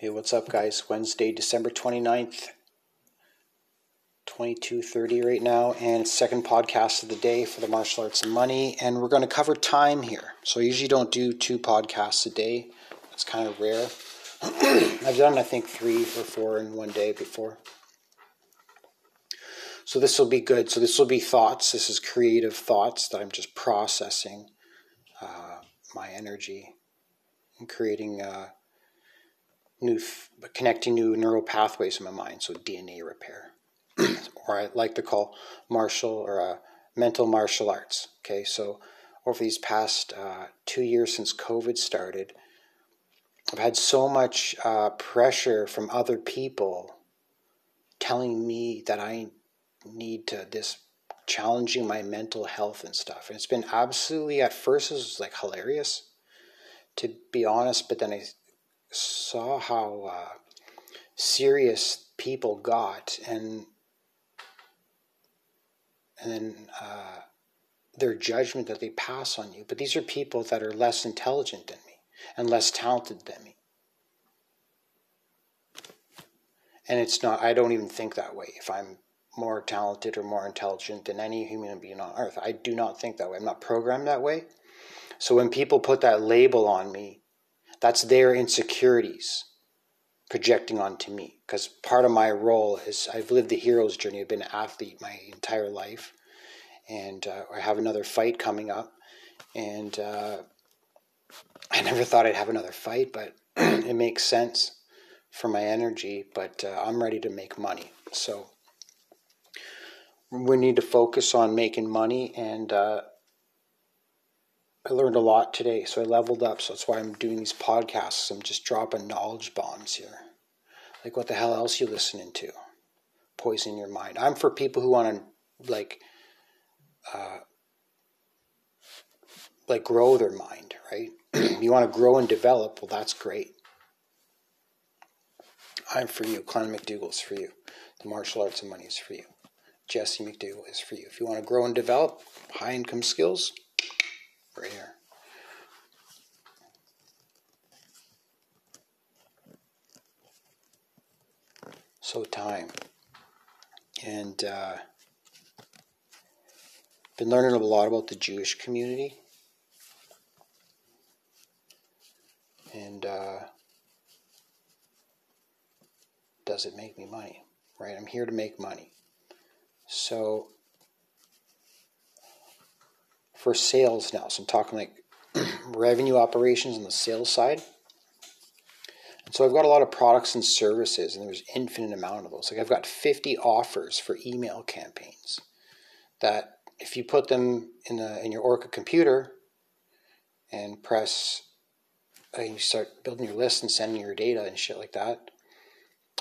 Hey, what's up, guys? Wednesday, December 29th, 22.30 right now, and second podcast of the day for the martial arts money, and we're going to cover time here. So I usually don't do two podcasts a day. It's kind of rare. I've done, I think, three or four in one day before. So this will be good. So this will be thoughts. This is creative thoughts that I'm just processing uh, my energy and creating... Uh, new connecting new neural pathways in my mind, so DNA repair, or I like to call martial or uh, mental martial arts. Okay, so over these past uh, two years since COVID started, I've had so much uh, pressure from other people telling me that I need to this challenging my mental health and stuff, and it's been absolutely at first it was like hilarious to be honest, but then I saw how uh, serious people got, and and uh, their judgment that they pass on you. But these are people that are less intelligent than me and less talented than me. And it's not, I don't even think that way. If I'm more talented or more intelligent than any human being on earth, I do not think that way. I'm not programmed that way. So when people put that label on me, that's their insecurities projecting onto me. Because part of my role is I've lived the hero's journey. I've been an athlete my entire life. And uh, I have another fight coming up. And uh, I never thought I'd have another fight, but it makes sense for my energy. But uh, I'm ready to make money. So we need to focus on making money and uh, I learned a lot today, so I leveled up. So that's why I'm doing these podcasts. I'm just dropping knowledge bombs here. Like, what the hell else you listening to? Poison your mind. I'm for people who want to, like, uh, like grow their mind, right? you want to grow and develop. Well, that's great. I'm for you. Clan McDougall is for you. The martial arts and money is for you. Jesse McDougall is for you. If you want to grow and develop high income skills, here. So time. And uh, been learning a lot about the Jewish community. And uh, does it make me money? Right? I'm here to make money. So for sales now. So I'm talking like revenue operations on the sales side. And so I've got a lot of products and services, and there's infinite amount of those. Like I've got 50 offers for email campaigns that if you put them in the in your Orca computer and press and uh, you start building your list and sending your data and shit like that,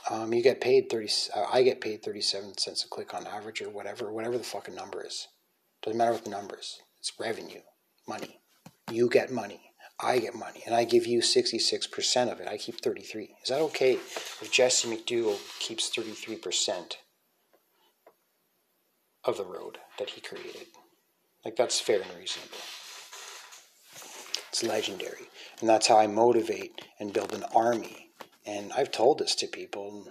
um, you get paid 30 uh, I get paid 37 cents a click on average or whatever, whatever the fucking number is. Doesn't matter what the number is. It's revenue, money. You get money. I get money. And I give you 66% of it. I keep 33. Is that okay if Jesse McDougall keeps 33% of the road that he created? Like, that's fair and reasonable. It's legendary. And that's how I motivate and build an army. And I've told this to people.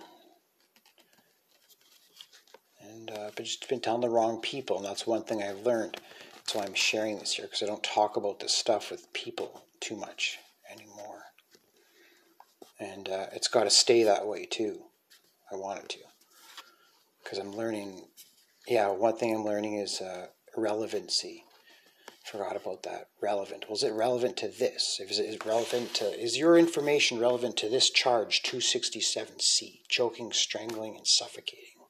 And uh, but just been telling the wrong people. And that's one thing I've learned. That's why I'm sharing this here because I don't talk about this stuff with people too much anymore. And uh, it's got to stay that way too. I want it to. Because I'm learning, yeah, one thing I'm learning is uh, relevancy. Forgot about that. Relevant. Was it relevant to this? Is it relevant to? Is your information relevant to this charge 267C? Choking, strangling, and suffocating.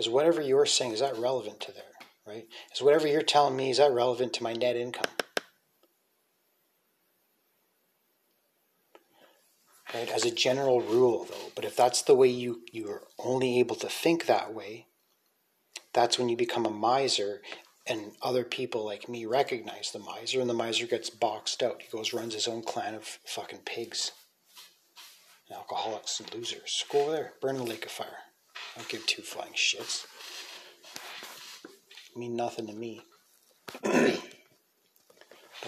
Is whatever you're saying is that relevant to there? Right? Is whatever you're telling me, is that relevant to my net income? Right? As a general rule, though, but if that's the way you, you're only able to think that way, that's when you become a miser and other people like me recognize the miser and the miser gets boxed out. He goes, runs his own clan of fucking pigs. Alcoholics and losers. Go over there, burn the lake of fire. I don't give two flying shits mean nothing to me. but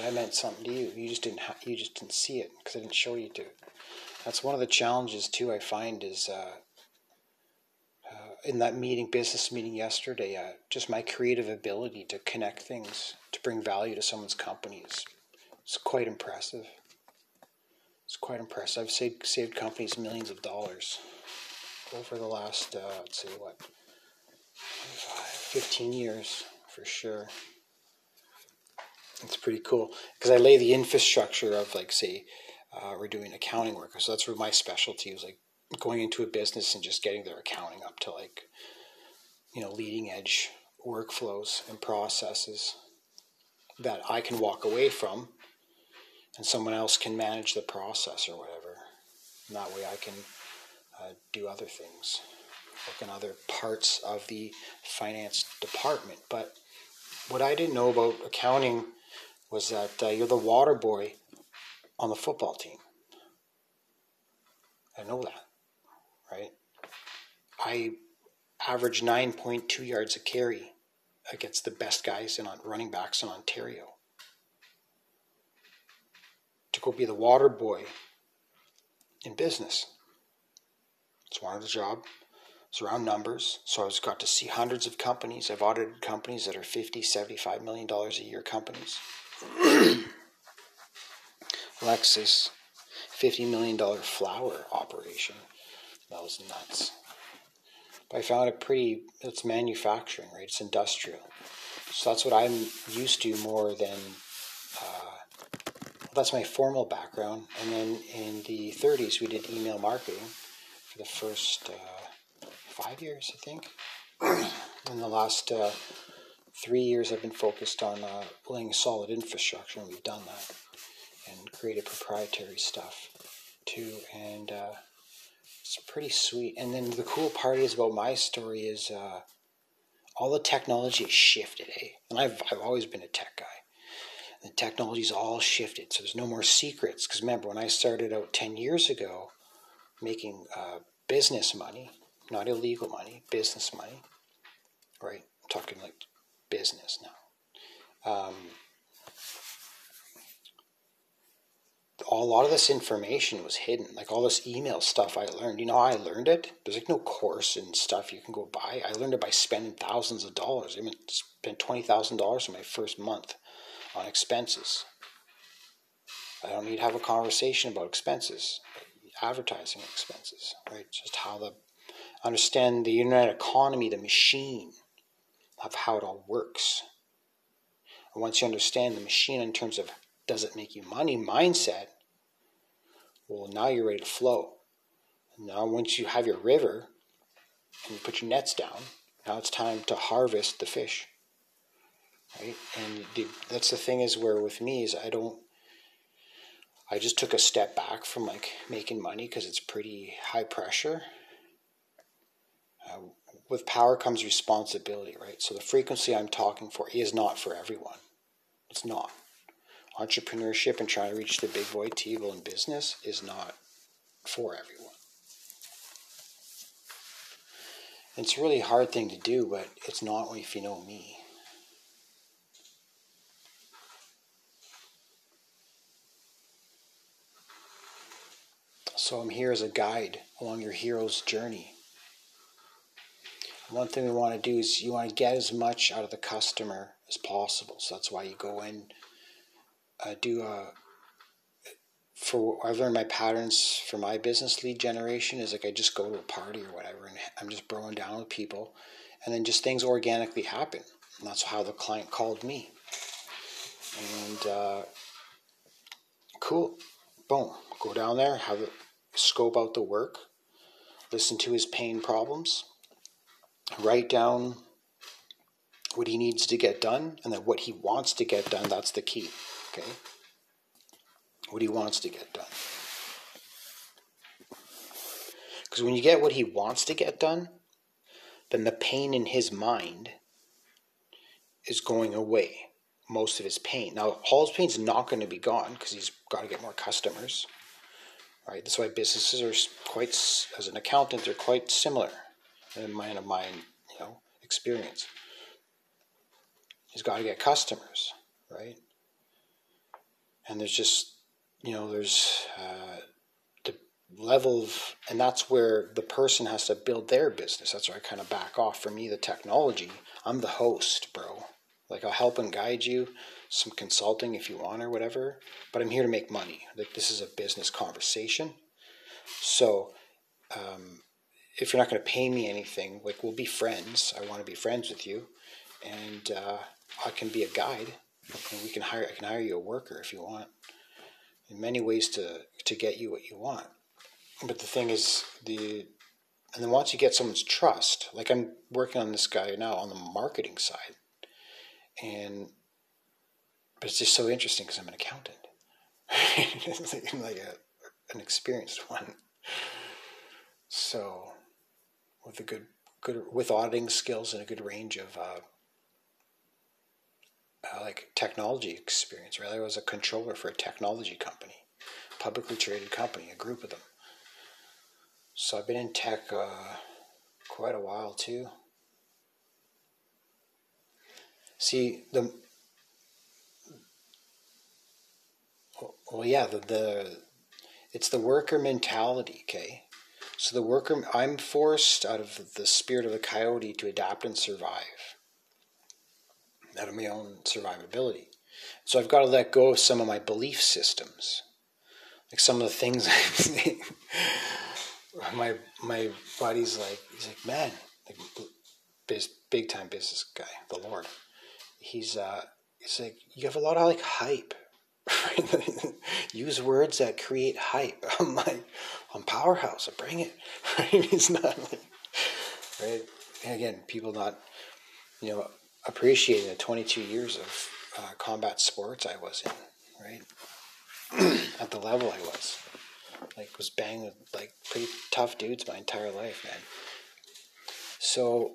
I meant something to you. You just didn't. Ha- you just didn't see it because I didn't show you to. that's one of the challenges too. I find is uh, uh, in that meeting, business meeting yesterday, uh, just my creative ability to connect things to bring value to someone's company is it's quite impressive. It's quite impressive. I've saved, saved companies millions of dollars over the last, uh, let's say, what, 15 years for sure. It's pretty cool because I lay the infrastructure of, like, say, uh, we're doing accounting work. So that's where my specialty was like going into a business and just getting their accounting up to like, you know, leading edge workflows and processes that I can walk away from and someone else can manage the process or whatever. And that way I can uh, do other things, work in other parts of the finance department. But what I didn't know about accounting was that uh, you're the water boy on the football team. I know that, right? I average 9.2 yards a carry against the best guys in running backs in Ontario. To go be the water boy in business. It's one of the job. It's around numbers. So I've got to see hundreds of companies. I've audited companies that are 50, 75 million dollars a year companies. Lexus $50 million flower operation. That was nuts. But I found it pretty, it's manufacturing, right? It's industrial. So that's what I'm used to more than, uh, that's my formal background. And then in the 30s, we did email marketing for the first uh, five years, I think. in the last uh, three years, I've been focused on uh, laying solid infrastructure, and we've done that and created proprietary stuff too. And uh, it's pretty sweet. And then the cool part is about my story is uh, all the technology has shifted, eh? And I've, I've always been a tech guy. The technology's all shifted, so there's no more secrets. Because remember, when I started out 10 years ago making uh, business money, not illegal money, business money, right? I'm talking like business now. Um, a lot of this information was hidden. Like all this email stuff I learned. You know I learned it? There's like no course and stuff you can go buy. I learned it by spending thousands of dollars. I mean, spent twenty thousand dollars in my first month on expenses. I don't need to have a conversation about expenses, advertising expenses, right? Just how the understand the internet economy, the machine of how it all works. And once you understand the machine in terms of does it make you money mindset, well, now you're ready to flow. Now, once you have your river and you put your nets down, now it's time to harvest the fish. Right? And the, that's the thing is where with me is I don't, I just took a step back from like making money because it's pretty high pressure. Uh, with power comes responsibility, right? So the frequency I'm talking for is not for everyone. It's not entrepreneurship and trying to reach the big boy table in business is not for everyone. It's a really hard thing to do, but it's not if you know me. So I'm here as a guide along your hero's journey. One thing we want to do is you want to get as much out of the customer as possible. So that's why you go in I do a. for I've learned my patterns for my business lead generation is like I just go to a party or whatever and I'm just throwing down with people and then just things organically happen. And that's how the client called me. And uh, cool, boom, go down there, have a scope out the work, listen to his pain problems, write down what he needs to get done, and then what he wants to get done. That's the key. Okay? What he wants to get done. Because when you get what he wants to get done, then the pain in his mind is going away. Most of his pain. Now, all his pain's not going to be gone because he's got to get more customers. Right? That's why businesses are quite, as an accountant, they're quite similar in my, in my you know, experience. He's got to get customers, right? and there's just you know there's uh, the level of, and that's where the person has to build their business. That's where I kind of back off. For me, the technology, I'm the host, bro. Like I'll help and guide you, some consulting if you want or whatever. But I'm here to make money. Like this is a business conversation. So, um, if you're not going to pay me anything, like we'll be friends. I want to be friends with you, and uh, I can be a guide. And we can hire. I can hire you a worker if you want. In many ways to to get you what you want. But the thing is, the and then once you get someone's trust, like I'm working on this guy now on the marketing side, and but it's just so interesting because I'm an accountant, like, like a, an experienced one. So, with a good good with auditing skills and a good range of uh, uh, like technology experience. Really, I was a controller for a technology company, publicly traded company, a group of them. So I've been in tech uh, quite a while too. See the well, yeah, the, the it's the worker mentality. Okay, so the worker, I'm forced out of the spirit of the coyote to adapt and survive, out of my own survivability. So I've got to let go of some of my belief systems, like some of the things my my buddy's like he's like man like biz, big time business guy the lord. He's uh he's like you have a lot of like hype use words that create hype. I'm like i'm powerhouse bring it. Right he's not like right? And again people not you know appreciating the 22 years of uh, combat sports i was in right? At the level i was. Like was banging with like pretty tough dudes my entire life, man. So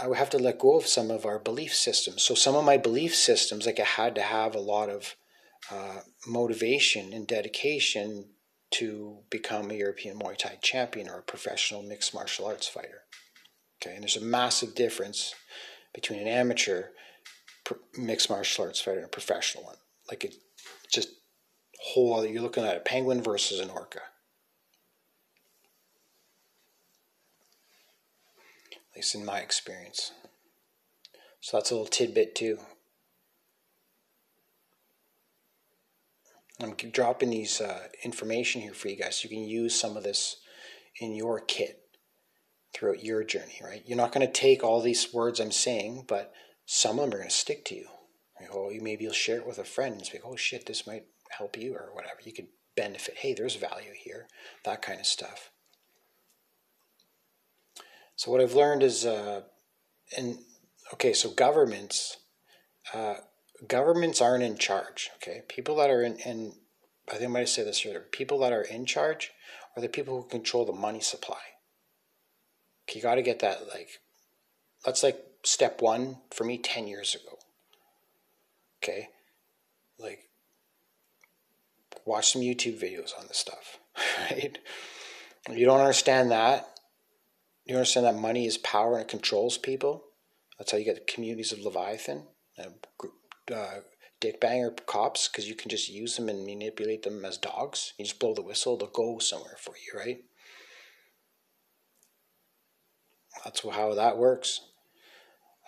I would have to let go of some of our belief systems. So some of my belief systems, like I had to have a lot of uh, motivation and dedication to become a European Muay Thai champion or a professional mixed martial arts fighter. Okay, and there's a massive difference between an amateur mixed martial arts fighter and a professional one. Like it just whole other, you're looking at a penguin versus an orca. At least in my experience. So that's a little tidbit too. I'm dropping these uh, information here for you guys. So you can use some of this in your kit throughout your journey, right? You're not going to take all these words I'm saying, but some of them are going to stick to you. Oh, you maybe you'll share it with a friend and say, "Oh shit, this might help you or whatever. You could benefit. Hey, there's value here. That kind of stuff. So what I've learned is, uh, and okay, so governments, uh, governments aren't in charge. Okay, people that are in, in I think I might say this earlier. People that are in charge are the people who control the money supply. Okay, you got to get that like, that's like step one for me ten years ago. Okay, like watch some YouTube videos on this stuff, right? If you don't understand that, you understand that money is power and it controls people. That's how you get the communities of Leviathan, uh, uh dick banger cops, because you can just use them and manipulate them as dogs. You just blow the whistle, they'll go somewhere for you, right? That's how that works.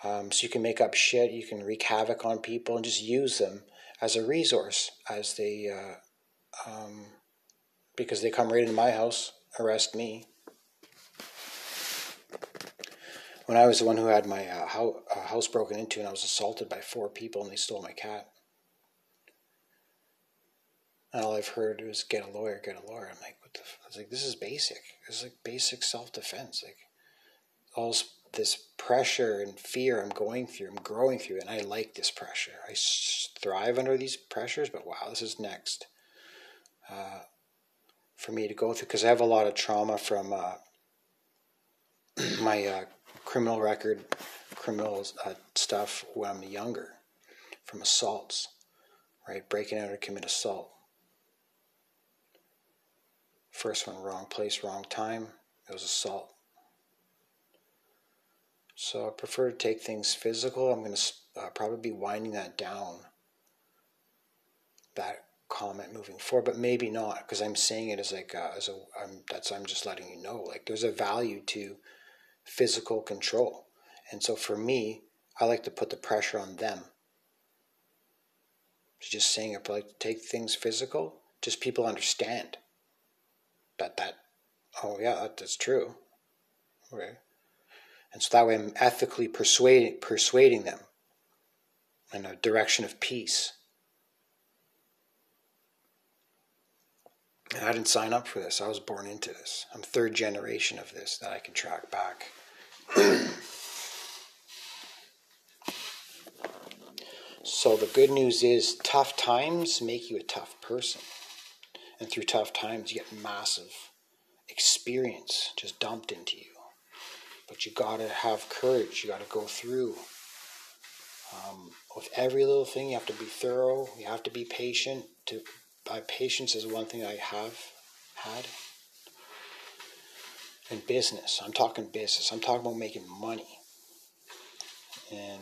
Um, so you can make up shit, you can wreak havoc on people, and just use them as a resource as they uh, um, because they come right into my house, arrest me. When I was the one who had my uh, uh, house broken into and I was assaulted by four people and they stole my cat. And all I've heard was get a lawyer, get a lawyer. I'm like, what the? F-? I was like, this is basic. Is like basic self defense. Like all this pressure and fear I'm going through, I'm growing through, and I like this pressure. I thrive under these pressures, but wow, this is next. Uh, for me to go through because I have a lot of trauma from uh, my uh, criminal record, criminal uh, stuff when I'm younger, from assaults, right? Breaking out to commit assault. First one, wrong place, wrong time. It was assault. So I prefer to take things physical. I'm going to uh, probably be winding that down. That comment moving forward, but maybe not because I'm saying it as like uh, as a I'm, that's I'm just letting you know like there's a value to physical control, and so for me, I like to put the pressure on them. Just saying it, like to take things physical, just people understand that that oh yeah that, that's true, okay, and so that way I'm ethically persuading persuading them in a direction of peace And I didn't sign up for this. I was born into this. I'm third generation of this that I can track back. so the good news is tough times make you a tough person. And through tough times, you get massive experience just dumped into you. But you got to have courage. You got to go through. Um, with every little thing, you have to be thorough. You have to be patient to by patience is one thing I have had. In business, I'm talking business. I'm talking about making money. And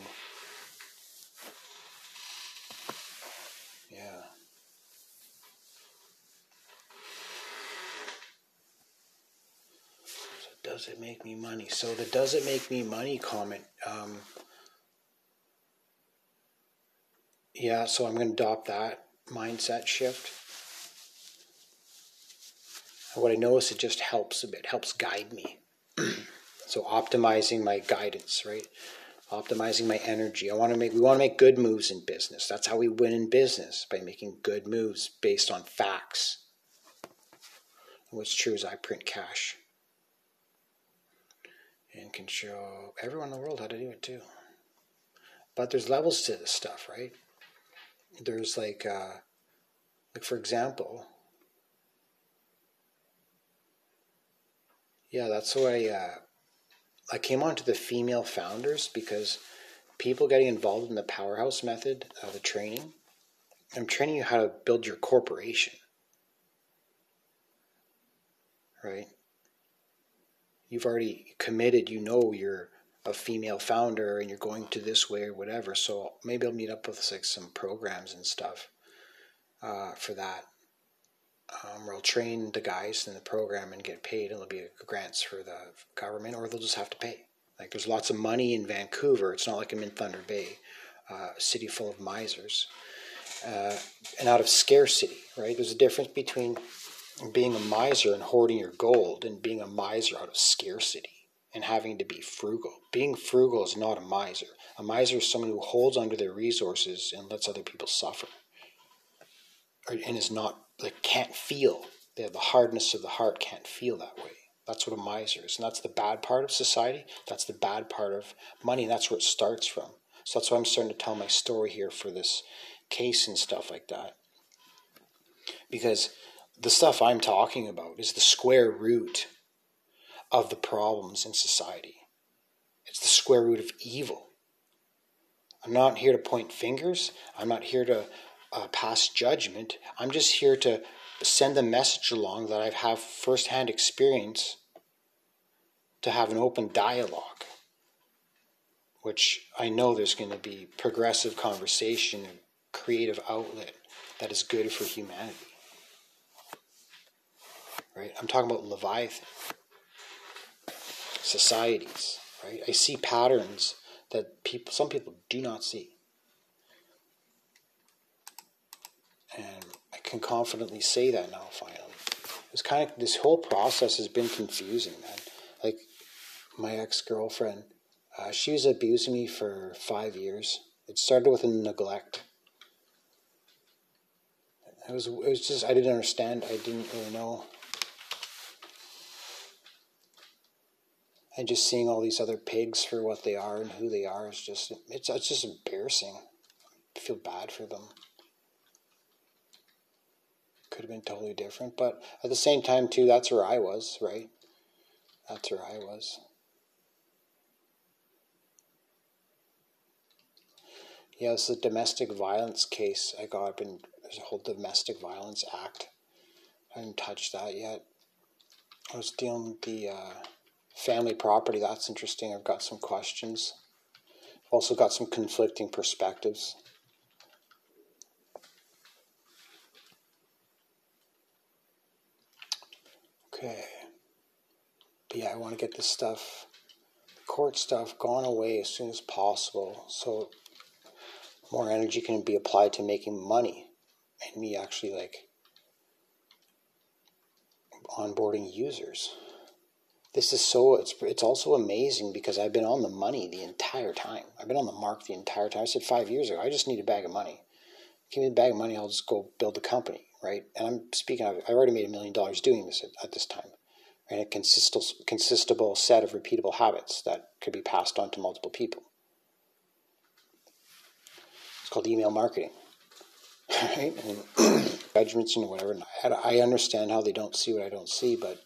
yeah. So does it make me money? So the does it make me money comment. Um, yeah, so I'm going to adopt that mindset shift. What I notice, it just helps a bit, helps guide me. so optimizing my guidance, right? Optimizing my energy. I want to make. We want to make good moves in business. That's how we win in business by making good moves based on facts. And what's true is I print cash and can show everyone in the world how to do it too. But there's levels to this stuff, right? There's like, uh, like for example, yeah, that's why uh, I came on to the female founders because people getting involved in the powerhouse method of the training. I'm training you how to build your corporation, right? You've already committed. You know you're a female founder and you're going to this way or whatever. So maybe I'll meet up with like some programs and stuff uh, for that. Um, where I'll train the guys in the program and get paid, and there'll be grants for the government, or they'll just have to pay. Like there's lots of money in Vancouver. It's not like I'm in Thunder Bay, uh, a city full of misers, uh, and out of scarcity. Right? There's a difference between being a miser and hoarding your gold, and being a miser out of scarcity and having to be frugal. Being frugal is not a miser. A miser is someone who holds onto their resources and lets other people suffer. and is not, like, can't feel. They have the hardness of the heart, can't feel that way. That's what a miser is. And that's the bad part of society. That's the bad part of money. And that's where it starts from. So that's why I'm starting to tell my story here for this case and stuff like that. Because the stuff I'm talking about is the square root of the problems in society. It's the square root of evil. I'm not here to point fingers. I'm not here to uh, pass judgment. I'm just here to send the message along that I have firsthand experience to have an open dialogue, which I know there's going to be progressive conversation and creative outlet that is good for humanity. Right? I'm talking about Leviathan societies, right? I see patterns that people, some people do not see. And I can confidently say that now, finally. It's kind of, this whole process has been confusing, man. Like, my ex girlfriend, uh, she was abusing me for five years. It started with a neglect. It was, it was just, I didn't understand. I didn't really know and just seeing all these other pigs for what they are and who they are is just it's it's just embarrassing. I feel bad for them. Could have been totally different, but at the same time too, that's where I was, right? That's where I was. Yeah, it's a domestic violence case I got up in there's a whole domestic violence act. I haven't touched that yet. I was dealing with the uh, family property. That's interesting. I've got some questions. Also, got some conflicting perspectives. Okay. But yeah, I want to get this stuff, the court stuff, gone away as soon as possible so more energy can be applied to making money and me actually like onboarding users. This is so it's it's also amazing because I've been on the money the entire time. I've been on the mark the entire time. I said five years ago, I just need a bag of money. Give me a bag of money, I'll just go build a company, right? And I'm speaking of I already made a million dollars doing this at, at this time. And a consistible, consistible set of repeatable habits that could be passed on to multiple people. It's called email marketing right? And judgments and whatever. And I understand how they don't see what I don't see, but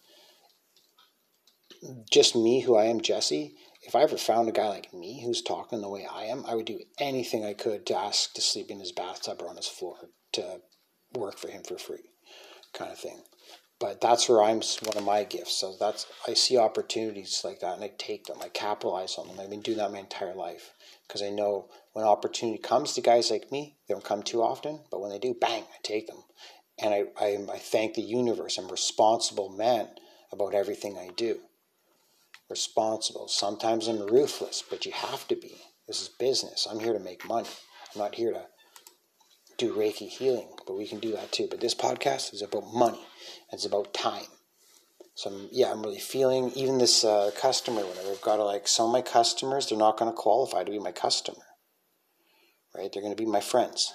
just me, who I am, Jesse. If I ever found a guy like me who's talking the way I am, I would do anything I could to ask to sleep in his bathtub or on his floor to work for him for free, kind of thing. But that's where I'm one of my gifts. So that's I see opportunities like that and I take them. I capitalize on them. I've been doing that my entire life because I know when opportunity comes to guys like me, they don't come too often, but when they do, bang, I take them. And I, I, I thank the universe. I'm responsible man about everything I do. Responsible. Sometimes I'm ruthless, but you have to be. This is business. I'm here to make money. I'm not here to do Reiki healing, but we can do that too. But this podcast is about money. It's about time. So I'm, yeah, I'm really feeling even this uh, customer. Whatever I've got to like some of my customers, they're not going to qualify to be my customer right? They're going to be my friends.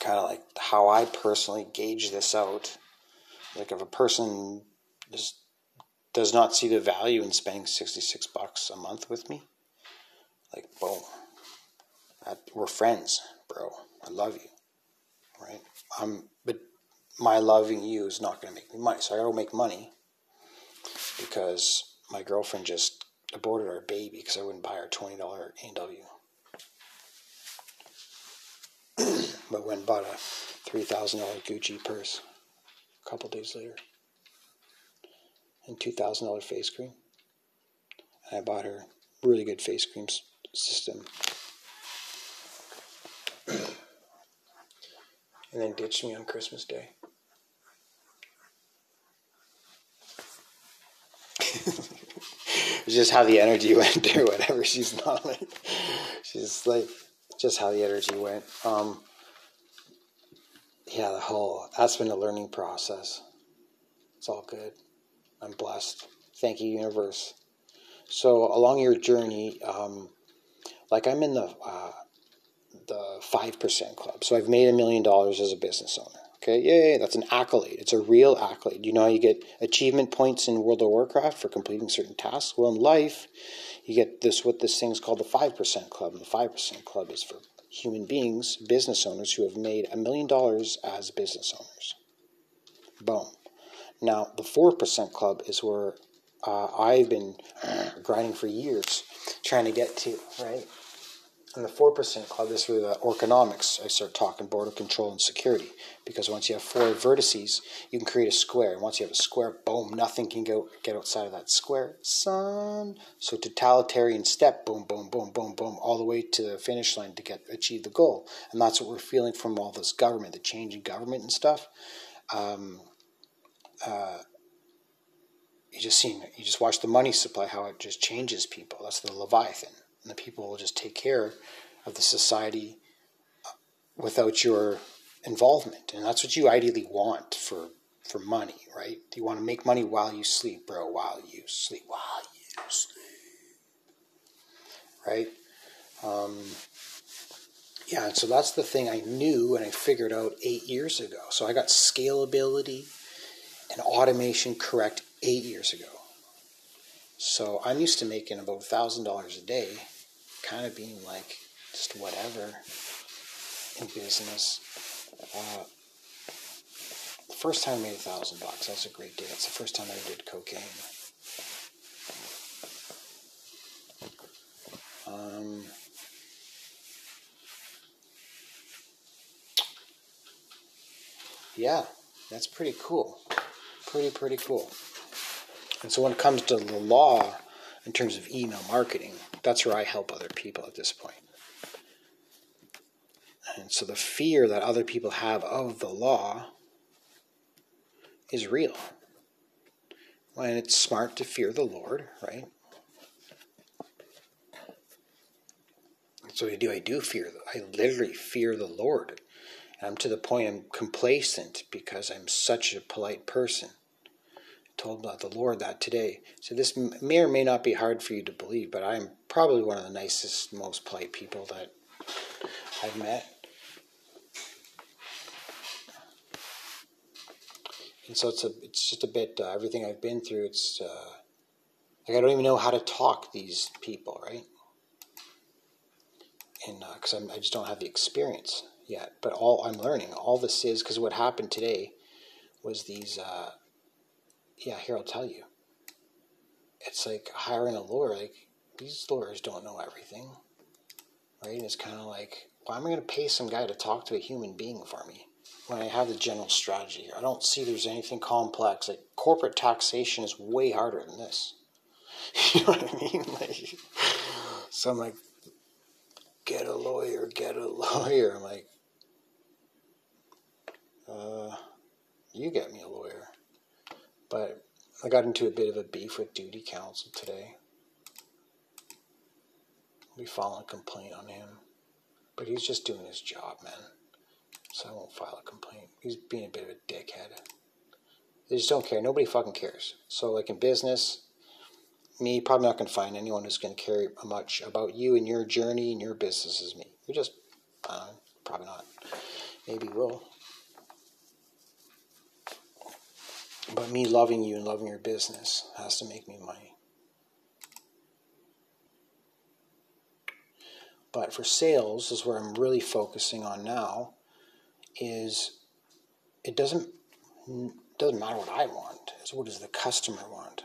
Kind of like how I personally gauge this out. Like if a person just does not see the value in spending 66 bucks a month with me, like, boom, we're friends, bro. I love you, right? Um, but my loving you is not going to make me money. So I got to make money because my girlfriend just aborted our baby because I wouldn't buy her $20 A&W. but went bought a $3,000 Gucci purse a couple days later and $2,000 face cream. And I bought her really good face cream system. and then ditched me on Christmas Day. it's just how the energy went or whatever. She's not like, she's like, just how the energy went. Um, yeah, the whole that's been a learning process. It's all good. I'm blessed. Thank you, universe. So along your journey, um, like I'm in the uh, the five percent club. So I've made a million dollars as a business owner. Okay, yay! That's an accolade. It's a real accolade. You know how you get achievement points in World of Warcraft for completing certain tasks. Well, in life, you get this what this thing's called the five percent club. And the five percent club is for human beings, business owners who have made a million dollars as business owners. Boom. Now, the 4% club is where uh, I've been grinding for years trying to get to, right? And the 4% club is where the orconomics, I start talking border control and security. Because once you have four vertices, you can create a square. And once you have a square, boom, nothing can go get outside of that square. Son. So totalitarian step, boom, boom, boom, boom, boom, all the way to the finish line to get achieve the goal. And that's what we're feeling from all this government, the change in government and stuff. Um, uh, you just seen you just watch the money supply how it just changes people. That's the Leviathan and the people will just take care of the society uh, without your involvement. And that's what you ideally want for for money, right? You want to make money while you sleep, bro, while you sleep, while you sleep. Right? Um, yeah, and so that's the thing I knew and I figured out eight years ago. So I got scalability and automation correct eight years ago. So I'm used to making about $1,000 a day kind of being like just whatever in business. Uh, the first time I made a thousand bucks, that was a great day. That's the first time I ever did cocaine. Um, yeah, that's pretty cool. Pretty, pretty cool. And so when it comes to the law, in terms of email marketing, that's where I help other people at this point. And so the fear that other people have of the law is real. When it's smart to fear the Lord, right? So I do. I do fear. I literally fear the Lord. And I'm to the point I'm complacent because I'm such a polite person. Told the Lord that today. So this may or may not be hard for you to believe, but I'm probably one of the nicest, most polite people that I've met. And so it's a, it's just a bit uh, everything I've been through. It's uh, like I don't even know how to talk these people, right? and because uh, I just don't have the experience yet. But all I'm learning, all this is because what happened today was these. Yeah, here I'll tell you. It's like hiring a lawyer. Like these lawyers don't know everything, right? And it's kind of like, why am I going to pay some guy to talk to a human being for me when I have the general strategy? I don't see there's anything complex. Like corporate taxation is way harder than this. you know what I mean? Like, so I'm like, get a lawyer, get a lawyer. I'm like, uh, you get me a lawyer. But I got into a bit of a beef with duty counsel today. We filed a complaint on him. But he's just doing his job, man. So I won't file a complaint. He's being a bit of a dickhead. They just don't care. Nobody fucking cares. So, like in business, me, probably not going to find anyone who's going to care much about you and your journey and your business as me. You're just, uh, probably not. Maybe will. But me loving you and loving your business has to make me money. But for sales is where I'm really focusing on now is it doesn't doesn't matter what I want. It's what does the customer want.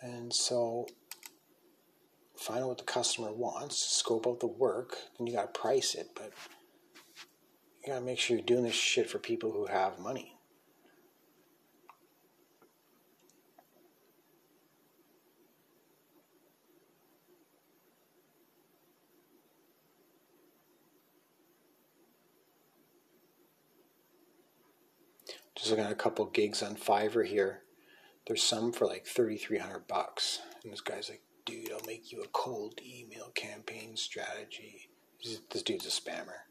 And so find out what the customer wants, scope out the work, and you gotta price it, but you gotta make sure you're doing this shit for people who have money. Just looking at a couple gigs on Fiverr here. There's some for like 3,300 bucks. And this guy's like, dude, I'll make you a cold email campaign strategy. This dude's a spammer,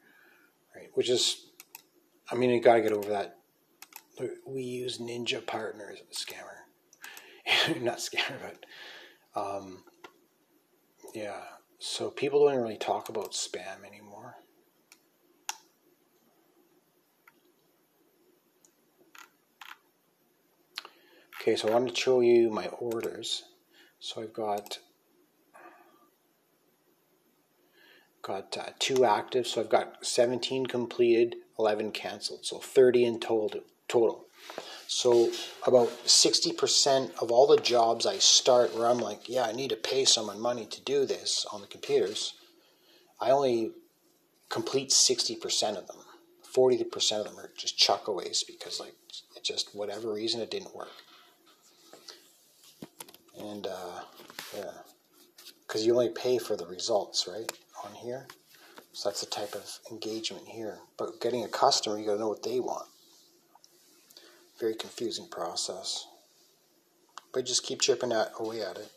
right? Which is, I mean, you gotta get over that. We use Ninja Partners, scammer. Not scammer, but, um, yeah. So people don't really talk about spam anymore. Okay, so I want to show you my orders. So I've got got uh, two active, so I've got 17 completed, 11 canceled, so 30 in total. total. So about 60% of all the jobs I start where I'm like, yeah, I need to pay someone money to do this on the computers, I only complete 60% of them. 40% of them are just chuckaways because like just whatever reason it didn't work and uh, yeah, because you only pay for the results, right, on here. So that's the type of engagement here. But getting a customer, you got to know what they want. Very confusing process. But just keep chipping at, away at it.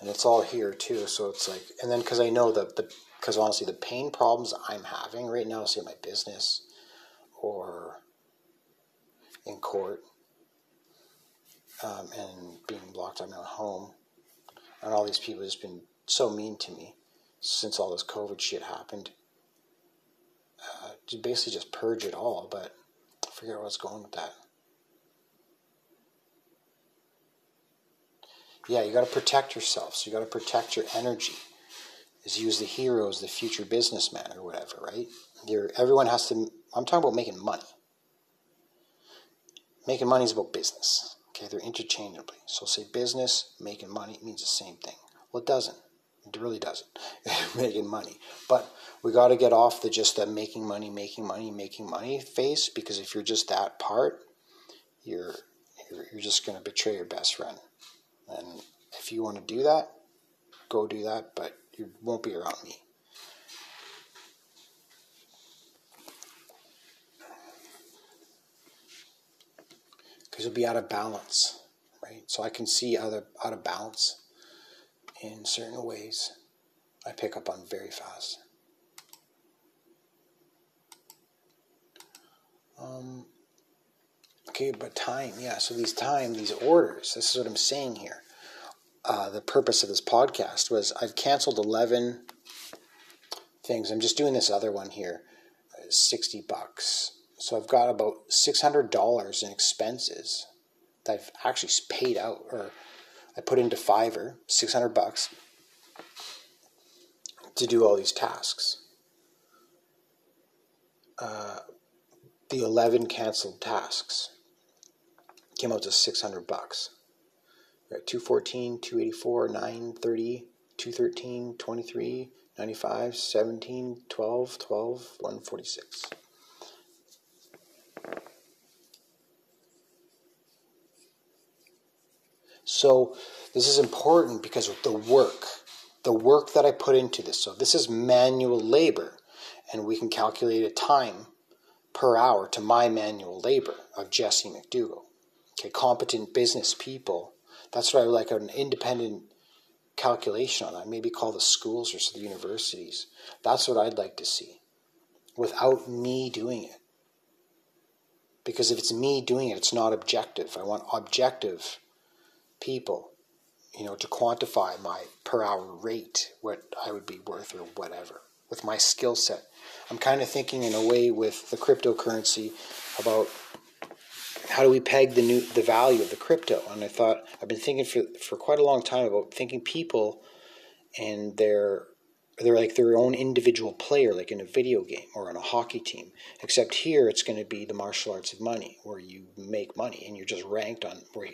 And it's all here too, so it's like, and then because I know that the, because honestly, the pain problems I'm having right now, say my business or in court, um, and being blocked out of my home. And all these people have just been so mean to me since all this COVID shit happened. Uh, to basically just purge it all, but I forget was going with that. Yeah, you got to protect yourself. So you got to protect your energy. Is use the heroes, the future businessman, or whatever, right? You're, everyone has to. I'm talking about making money. Making money is about business. Okay, they're interchangeably. So say business, making money means the same thing. Well, it doesn't. It really doesn't making money. But we got to get off the just the making money, making money, making money face because if you're just that part, you're you're, you're just going to betray your best friend. And if you want to do that, go do that, but you won't be around me. Because you'll be out of balance, right? So I can see out of out of balance in certain ways. I pick up on very fast. Um, okay, but time, yeah. So these time, these orders. This is what I'm saying here. Uh, the purpose of this podcast was I've canceled 11 things. I'm just doing this other one here, 60 bucks. So I've got about $600 in expenses that I've actually paid out or I put into Fiverr, 600 bucks to do all these tasks. Uh, the 11 canceled tasks came out to 600 bucks. Right, 214, 284, 930, 213, 23, 95, 17, 12, 12, 146. So this is important because of the work, the work that I put into this. So this is manual labor, and we can calculate a time per hour to my manual labor of Jesse McDougall. Okay, competent business people. That's what I would like an independent calculation on that. Maybe call the schools or the universities. That's what I'd like to see without me doing it. Because if it's me doing it, it's not objective. I want objective people, you know, to quantify my per hour rate, what I would be worth or whatever, with my skill set. I'm kind of thinking in a way with the cryptocurrency about how do we peg the new the value of the crypto? And I thought I've been thinking for for quite a long time about thinking people and their they're like their own individual player, like in a video game or on a hockey team. Except here, it's going to be the martial arts of money, where you make money and you're just ranked on where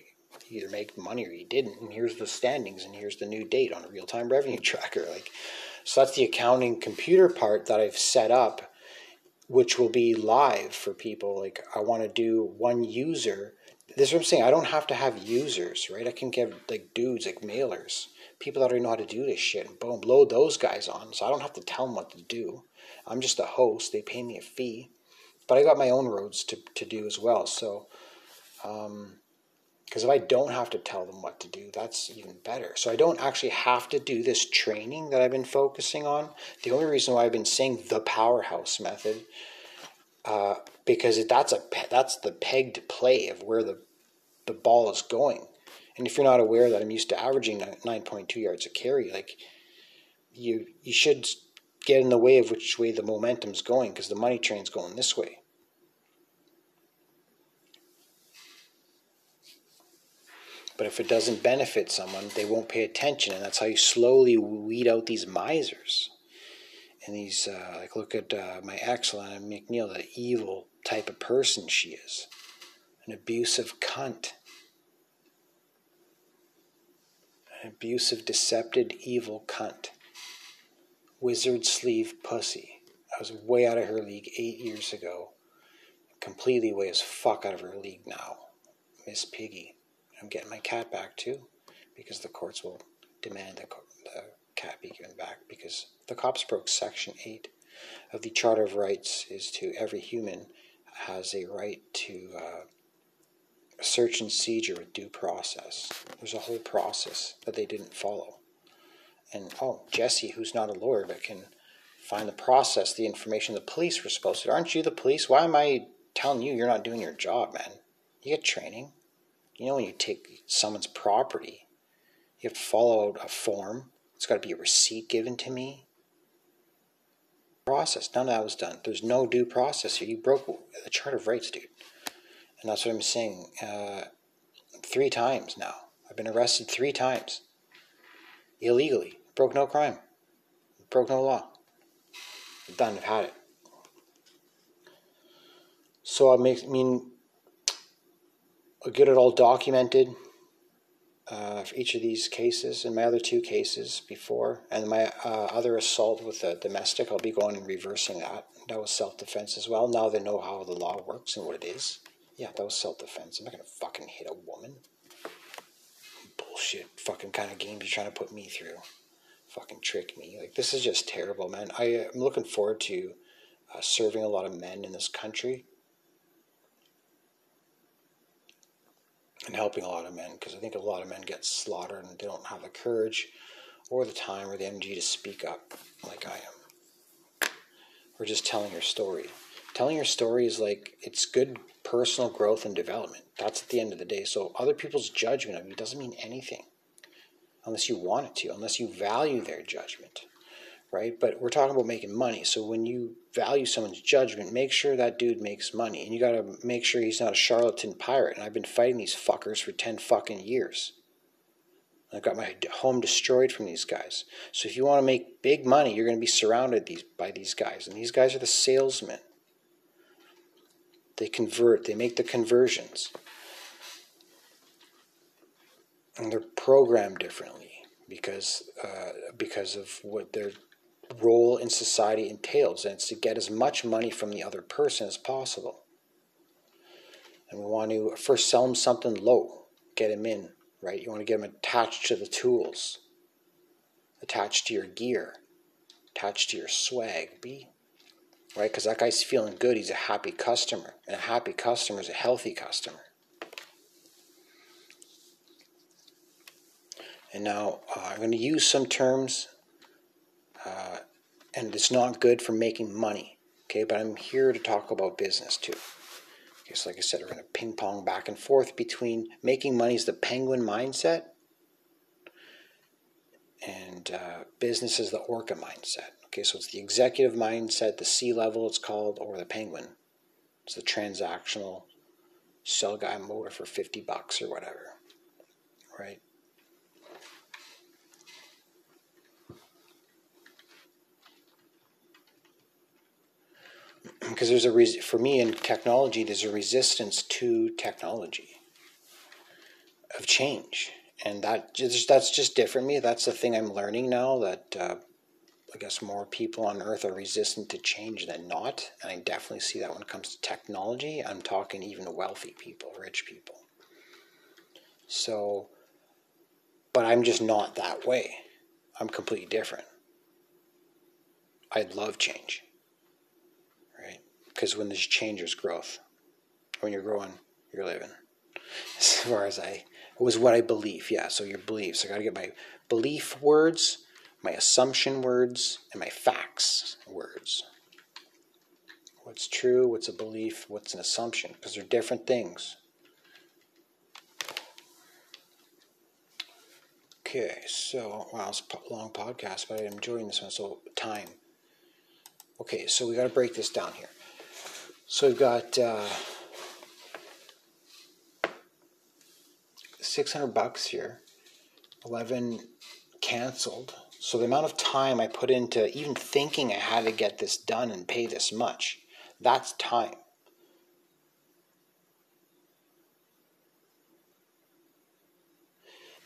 you either make money or you didn't. And here's the standings, and here's the new date on a real time revenue tracker. Like, so that's the accounting computer part that I've set up which will be live for people. Like I want to do one user. This is what I'm saying. I don't have to have users, right? I can get like dudes, like mailers, people that already know how to do this shit, and boom, load those guys on. So I don't have to tell them what to do. I'm just a host. They pay me a fee, but I got my own roads to to do as well. So, um, because if I don't have to tell them what to do, that's even better. So I don't actually have to do this training that I've been focusing on. The only reason why I've been saying the powerhouse method, uh, because that's a that's the peg to play of where the the ball is going. And if you're not aware that I'm used to averaging 9.2 yards a carry, like you you should get in the way of which way the momentum's going because the money train's going this way. But if it doesn't benefit someone, they won't pay attention, and that's how you slowly weed out these misers. And these, uh, like, look at uh, my ex, Lana McNeil, the evil type of person she is, an abusive cunt, an abusive, deceptive, evil cunt, wizard sleeve pussy. I was way out of her league eight years ago, completely way as fuck out of her league now, Miss Piggy. I'm getting my cat back too, because the courts will demand the, the cat be given back because the cops broke Section 8 of the Charter of Rights is to every human has a right to uh, search and seizure with due process. There's a whole process that they didn't follow. And oh, Jesse, who's not a lawyer but can find the process, the information the police were supposed to. Aren't you the police? Why am I telling you you're not doing your job, man? You get training. You know, when you take someone's property, you have to follow out a form. It's got to be a receipt given to me. Process. None of that was done. There's no due process here. You broke the Charter of Rights, dude. And that's what I'm saying. Uh, three times now. I've been arrested three times. Illegally. Broke no crime. Broke no law. Done. I've had it. So I mean, get it all documented uh, for each of these cases and my other two cases before, and my uh, other assault with the domestic, I'll be going and reversing that. That was self defense as well. Now they know how the law works and what it is. Yeah, that was self defense. I'm not gonna fucking hit a woman. Bullshit, fucking kind of games you're trying to put me through. Fucking trick me. Like this is just terrible, man. I, I'm looking forward to uh, serving a lot of men in this country and helping a lot of men because I think a lot of men get slaughtered and they don't have the courage or the time or the energy to speak up like I am. Or just telling your story. Telling your story is like it's good personal growth and development. That's at the end of the day. So other people's judgment of you doesn't mean anything unless you want it to, unless you value their judgment right? But we're talking about making money. So when you value someone's judgment, make sure that dude makes money. And you got to make sure he's not a charlatan pirate. And I've been fighting these fuckers for 10 fucking years. I've got my home destroyed from these guys. So if you want to make big money, you're going to be surrounded these, by these guys. And these guys are the salesmen. They convert, they make the conversions. And they're programmed differently because uh, because of what they're role in society entails, and it's to get as much money from the other person as possible. And we want to first sell them something low, get them in, right? You want to get them attached to the tools, attached to your gear, attached to your swag, be right? Because that guy's feeling good. He's a happy customer, and a happy customer is a healthy customer. And now uh, I'm going to use some terms and it's not good for making money. Okay, but I'm here to talk about business too. Okay, so like I said, we're going to ping pong back and forth between making money is the penguin mindset, and uh, business is the orca mindset. Okay, so it's the executive mindset, the C level, it's called, or the penguin. It's the transactional sell guy motor for 50 bucks or whatever, right? because there's a res- for me in technology there's a resistance to technology of change. And that just, that's just different me. That's the thing i'm learning now that uh, i guess more people on earth are resistant to change than not. And i definitely see that when it comes to technology i'm talking even wealthy people rich people. So but i'm just not that way. I'm completely different. I love change because when there's change, there's growth. When you're growing, you're living. As far as I, was what I believe. Yeah, so your beliefs. I got to get my belief words, my assumption words, and my facts words. What's true? What's a belief? What's an assumption? Because they're different things. Okay, so wow, it's a long podcast, but I'm enjoying this one. So time. Okay, so we got to break this down here. So we've got uh, 600 bucks here, 11 canceled. So the amount of time I put into even thinking I had to get this done and pay this much, that's time.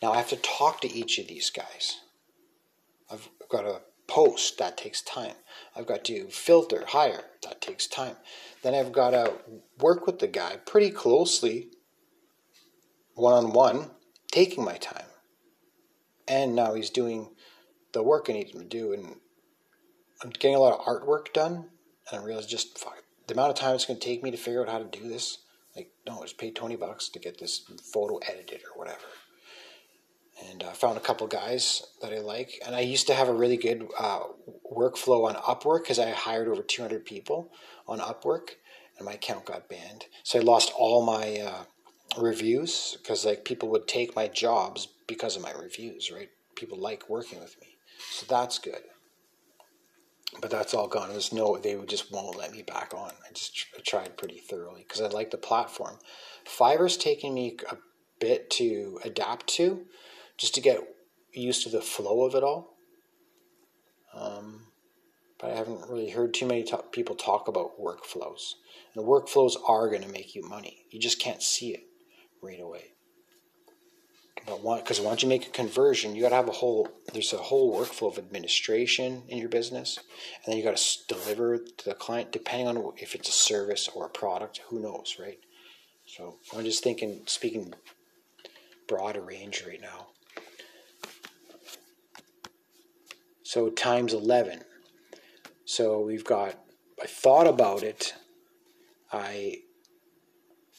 Now I have to talk to each of these guys. I've got to post, that takes time. I've got to filter, hire, that takes time. Then I've got to work with the guy pretty closely, one on one, taking my time. And now he's doing the work I need him to do, and I'm getting a lot of artwork done. And I realize just fuck, the amount of time it's going to take me to figure out how to do this. Like, no, just pay 20 bucks to get this photo edited or whatever and uh, found a couple guys that I like. And I used to have a really good uh, workflow on Upwork because I hired over 200 people on Upwork, and my account got banned. So I lost all my uh, reviews because like people would take my jobs because of my reviews, right? People like working with me, so that's good. But that's all gone. There's no, they just won't let me back on. I just tried pretty thoroughly because I like the platform. Fiverr's taking me a bit to adapt to just to get used to the flow of it all. Um, but I haven't really heard too many people talk about workflows. And workflows are going to make you money. You just can't see it right away. But because once you make a conversion, you got to have a whole. There's a whole workflow of administration in your business, and then you got to deliver to the client, depending on if it's a service or a product. Who knows, right? So I'm just thinking, speaking broader range right now. So times 11. So we've got, I thought about it. I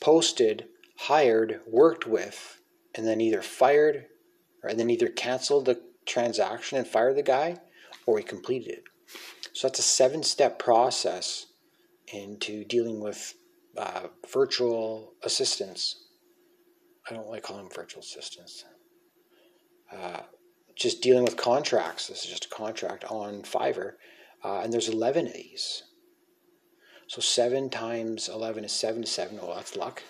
posted hired, worked with, and then either fired or then either canceled the transaction and fired the guy or we completed it. So that's a seven step process into dealing with uh, virtual assistants. I don't like calling them virtual assistants. Uh, just dealing with contracts. This is just a contract on Fiverr. Uh, and there's 11 of these. So 7 times 11 is 77. Oh, that's luck.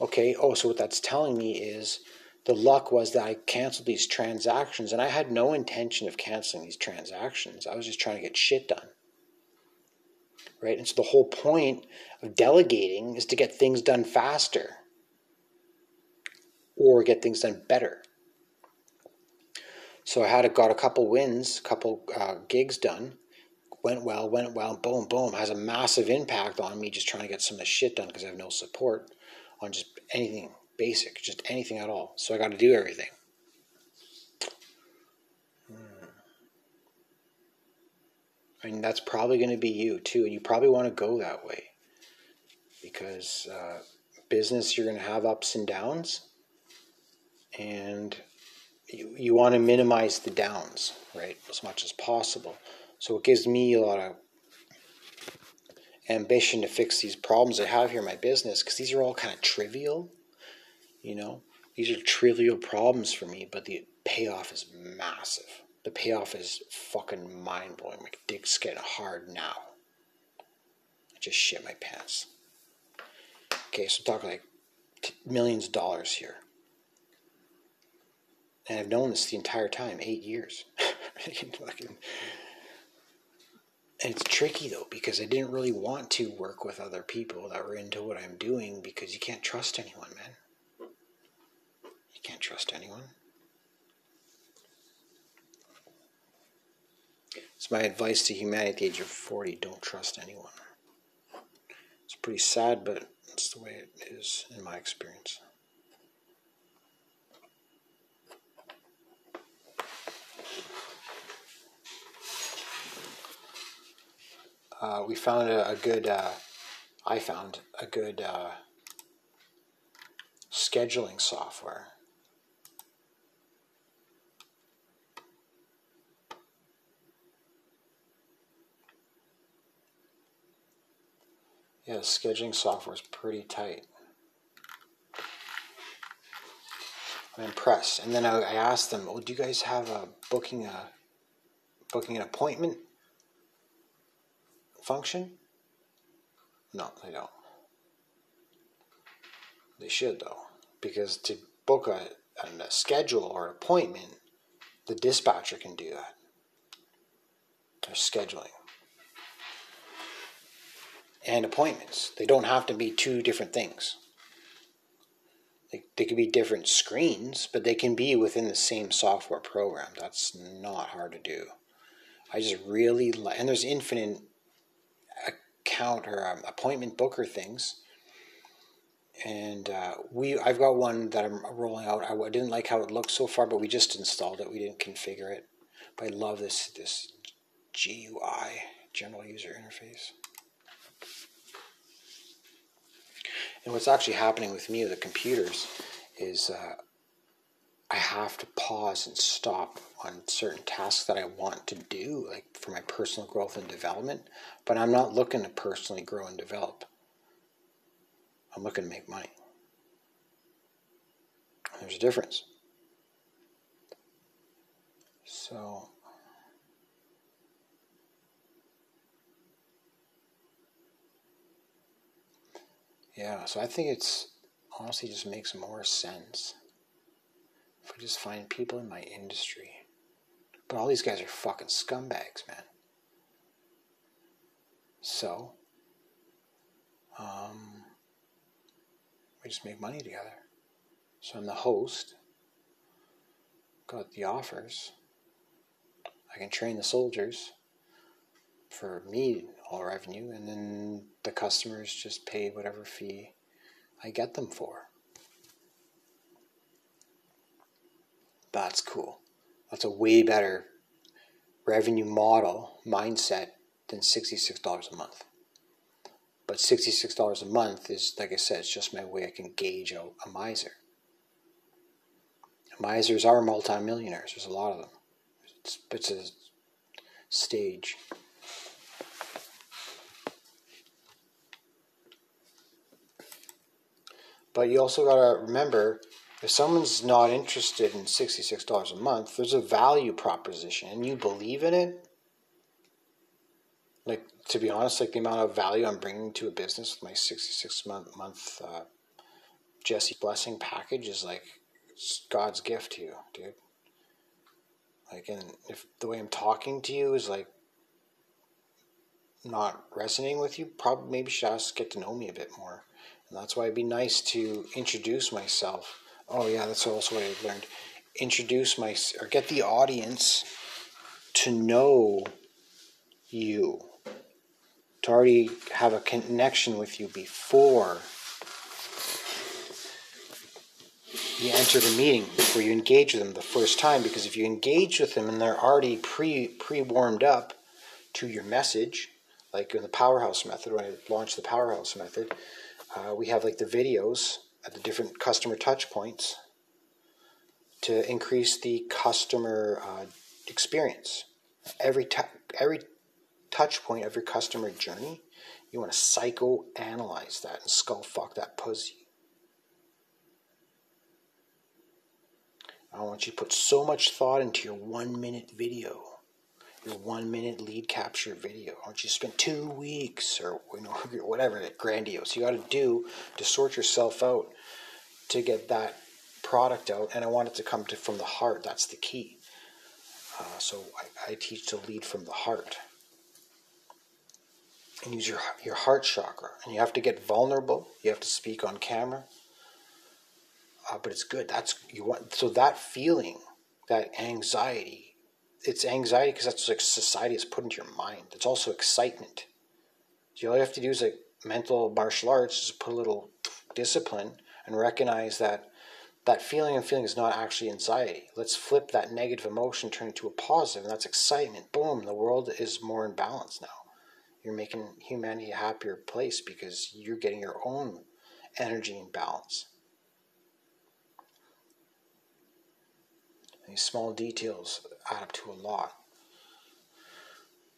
Okay, oh, so what that's telling me is the luck was that I canceled these transactions and I had no intention of canceling these transactions. I was just trying to get shit done. Right? And so the whole point of delegating is to get things done faster or get things done better. So I had a, got a couple wins, a couple uh, gigs done, went well, went well, boom, boom. Has a massive impact on me just trying to get some of the shit done because I have no support on just anything basic, just anything at all. So I got to do everything. Hmm. I mean, that's probably going to be you too, and you probably want to go that way because uh, business you're going to have ups and downs, and you, you want to minimize the downs, right, as much as possible. So it gives me a lot of ambition to fix these problems I have here in my business because these are all kind of trivial. You know, these are trivial problems for me, but the payoff is massive. The payoff is fucking mind blowing. My dick's getting hard now. I just shit my pants. Okay, so I'm talking like millions of dollars here. And I've known this the entire time, eight years. And it's tricky though because I didn't really want to work with other people that were into what I'm doing because you can't trust anyone, man. You can't trust anyone. It's my advice to humanity at the age of 40 don't trust anyone. It's pretty sad, but it's the way it is in my experience. Uh, we found a, a good, uh, I found a good uh, scheduling software. Yeah, scheduling software is pretty tight. I'm impressed. And then I, I asked them, "Oh, do you guys have a booking a booking an appointment function? No, they don't. They should, though, because to book a, a schedule or an appointment, the dispatcher can do that. They're scheduling. And appointments. They don't have to be two different things. They, they could be different screens, but they can be within the same software program. That's not hard to do. I just really like, and there's infinite account or um, appointment booker things. And uh, we, I've got one that I'm rolling out. I, didn't like how it looked so far, but we just installed it. We didn't configure it. But I love this this GUI, General User Interface. And what's actually happening with me the computers is uh, I have to pause and stop on certain tasks that I want to do, like for my personal growth and development, but I'm not looking to personally grow and develop. I'm looking to make money. There's a difference. So, yeah, so I think it's honestly just makes more sense if I just find people in my industry. But all these guys are fucking scumbags, man. So, um, we just make money together. So I'm the host, got the offers. I can train the soldiers for me, all revenue, and then the customers just pay whatever fee I get them for. That's cool. That's a way better revenue model mindset than $66 a month. But $66 a month is, like I said, it's just my way I can gauge a, a miser. Misers are multimillionaires. There's a lot of them. It's, it's a stage. But you also got to remember if someone's not interested in $66 a month, there's a value proposition and you believe in it. Like, to be honest, like the amount of value I'm bringing to a business with my 66 month, month uh, Jesse Blessing package is like God's gift to you, dude. Like, and if the way I'm talking to you is like not resonating with you, probably maybe you should just get to know me a bit more. And that's why it'd be nice to introduce myself. Oh yeah, that's also what I learned. Introduce my or get the audience to know you, to already have a connection with you before you enter the meeting, before you engage with them the first time. Because if you engage with them and they're already pre pre warmed up to your message, like in the powerhouse method, when I launched the powerhouse method, uh, we have like the videos at the different customer touch points to increase the customer uh, experience. Every t- every touch point, of your customer journey, you want to psychoanalyze that and skull fuck that pussy. I want you to put so much thought into your one minute video your one minute lead capture video. Why don't you spend two weeks or you know whatever grandiose you got to do to sort yourself out to get that product out? And I want it to come to, from the heart. That's the key. Uh, so I, I teach to lead from the heart and use your your heart chakra. And you have to get vulnerable. You have to speak on camera. Uh, but it's good. That's you want. So that feeling, that anxiety, it's anxiety because that's like society has put into your mind. It's also excitement. So all you have to do is like mental martial arts just put a little discipline and recognize that that feeling and feeling is not actually anxiety. Let's flip that negative emotion, turn it to a positive, and that's excitement. Boom, the world is more in balance now. You're making humanity a happier place because you're getting your own energy in balance. These small details add up to a lot.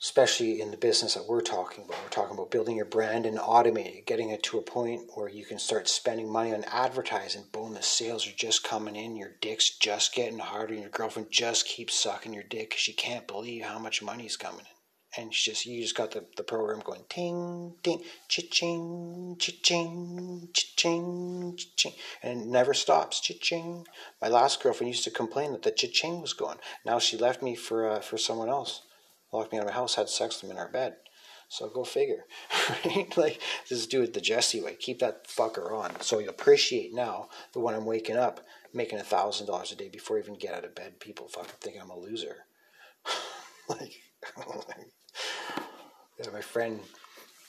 Especially in the business that we're talking about. We're talking about building your brand and automating getting it to a point where you can start spending money on advertising. Boom, the sales are just coming in, your dick's just getting harder, and your girlfriend just keeps sucking your dick because she can't believe how much money's coming in. And it's just you just got the, the program going ting ting cha-ching cha-ching cha-ching cha-ching and it never stops. Cha-ching. My last girlfriend used to complain that the cha-ching was going now she left me for uh, for someone else locked me out of my house had sex with them in our bed so go figure right like just do it the jesse way keep that fucker on so you appreciate now the one i'm waking up making a thousand dollars a day before I even get out of bed people fucking think i'm a loser like yeah, my friend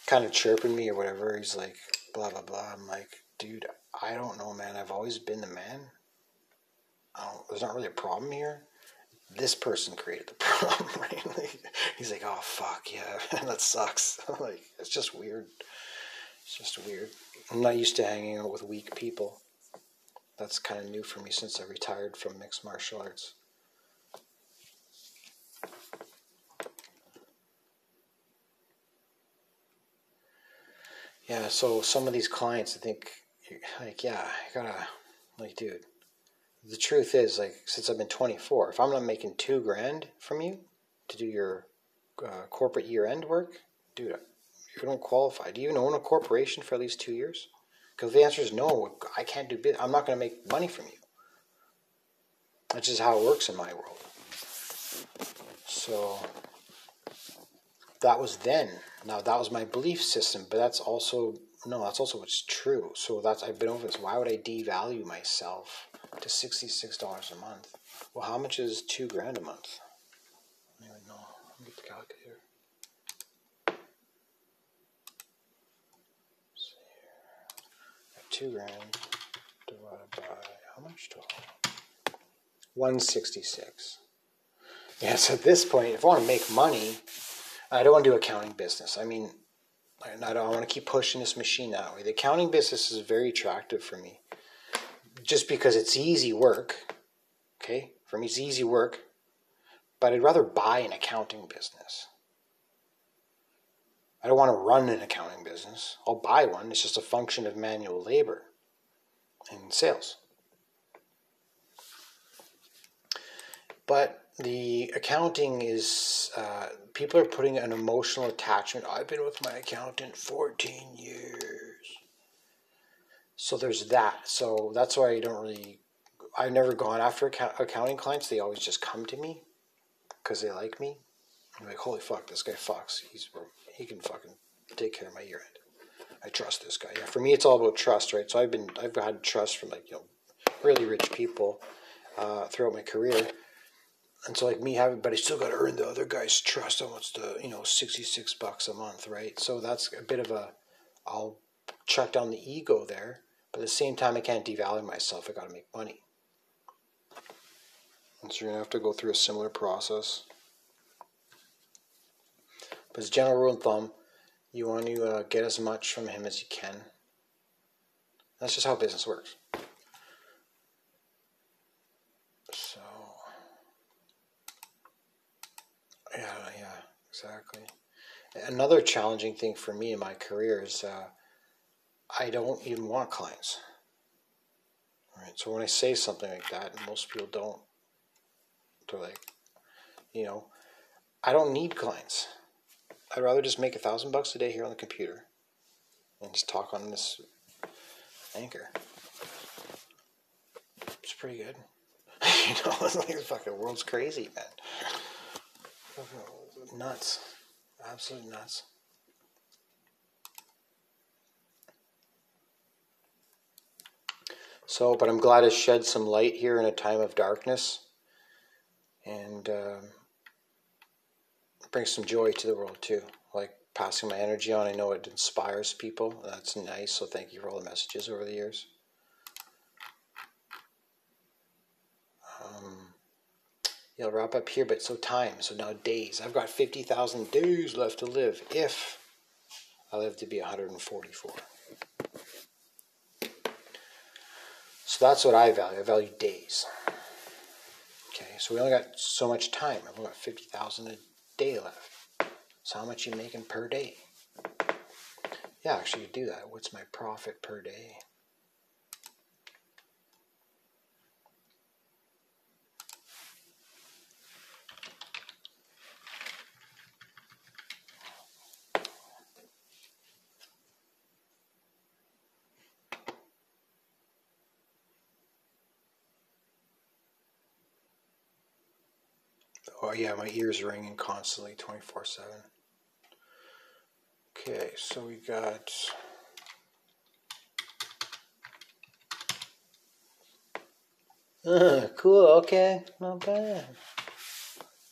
kind of chirping me or whatever. He's like, blah, blah, blah. I'm like, dude, I don't know, man. I've always been the man. there's not really a problem here. This person created the problem, right? He's like, oh, fuck, yeah, that sucks. like, it's just weird. It's just weird. I'm not used to hanging out with weak people. That's kind of new for me since I retired from mixed martial arts. Yeah, so some of these clients, I think, like, yeah, I gotta, like, dude, the truth is, like, since I've been 24, if I'm not making two grand from you to do your uh, corporate year end work, dude, you don't qualify. Do you even own a corporation for at least two years? Because the answer is no, I can't do business. I'm not going to make money from you. That's just how it works in my world. So that was then. Now that was my belief system, but that's also no, that's also what's true. So that's I've been over this. Why would I devalue myself to sixty six dollars a month? Well, how much is two grand a month? I don't even know. Let me get the calculator. Two grand divided by how much total? One sixty six. Yeah, so at this point, if I want to make money, I don't want to do accounting business. I mean, I don't I want to keep pushing this machine that way. The accounting business is very attractive for me. Just because it's easy work. Okay? For me, it's easy work. But I'd rather buy an accounting business. I don't want to run an accounting business. I'll buy one. It's just a function of manual labor and sales. But the accounting is uh, people are putting an emotional attachment. I've been with my accountant 14 years. So there's that. So that's why I don't really. I've never gone after account, accounting clients. They always just come to me because they like me. I'm like, holy fuck, this guy fucks. He's he can fucking take care of my year end. I trust this guy. Yeah, for me, it's all about trust, right? So I've been I've had trust from like you know really rich people uh, throughout my career and so like me having, but I still got to earn the other guy's trust. Almost the you know sixty six bucks a month, right? So that's a bit of a, I'll chuck down the ego there, but at the same time I can't devalue myself. I got to make money, and so you're gonna have to go through a similar process. But as general rule of thumb, you want to uh, get as much from him as you can. That's just how business works. So. Yeah, yeah, exactly. Another challenging thing for me in my career is uh, I don't even want clients. All right, So when I say something like that, and most people don't, they're like, you know, I don't need clients. I'd rather just make a thousand bucks a day here on the computer and just talk on this anchor. It's pretty good. you know, it's like the fucking world's crazy, man. Nuts. Absolute nuts. So, but I'm glad to shed some light here in a time of darkness and um, bring some joy to the world too. Like passing my energy on, I know it inspires people. That's nice. So, thank you for all the messages over the years. I'll wrap up here, but so time, so now days. I've got 50,000 days left to live if I live to be 144. So that's what I value. I value days. Okay, so we only got so much time. I've only got 50,000 a day left. So how much you making per day? Yeah, actually, you do that. What's my profit per day? Oh yeah, my ears are ringing constantly, twenty four seven. Okay, so we got. Uh, cool. Okay, not bad.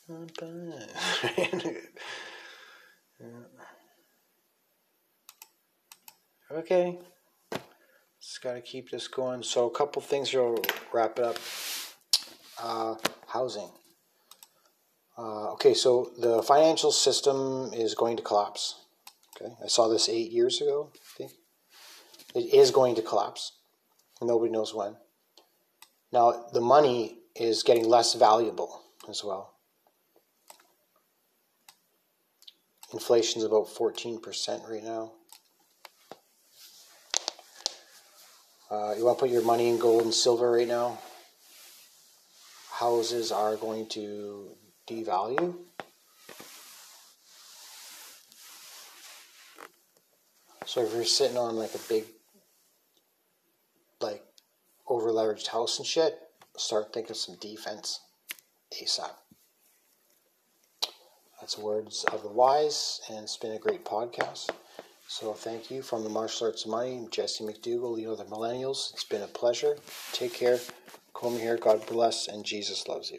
Not bad. yeah. Okay. Just got to keep this going. So, a couple things here will wrap it up. Uh, housing. Uh, okay, so the financial system is going to collapse. Okay, I saw this eight years ago. I think it is going to collapse. Nobody knows when. Now the money is getting less valuable as well. Inflation is about fourteen percent right now. Uh, you want to put your money in gold and silver right now? Houses are going to devalue. So if you're sitting on like a big, like over leveraged house and shit, start thinking some defense ASAP. That's words of the wise, and it's been a great podcast. So thank you from the Martial Arts of Money, Jesse McDougall, of the Millennials. It's been a pleasure. Take care. Come here. God bless, and Jesus loves you.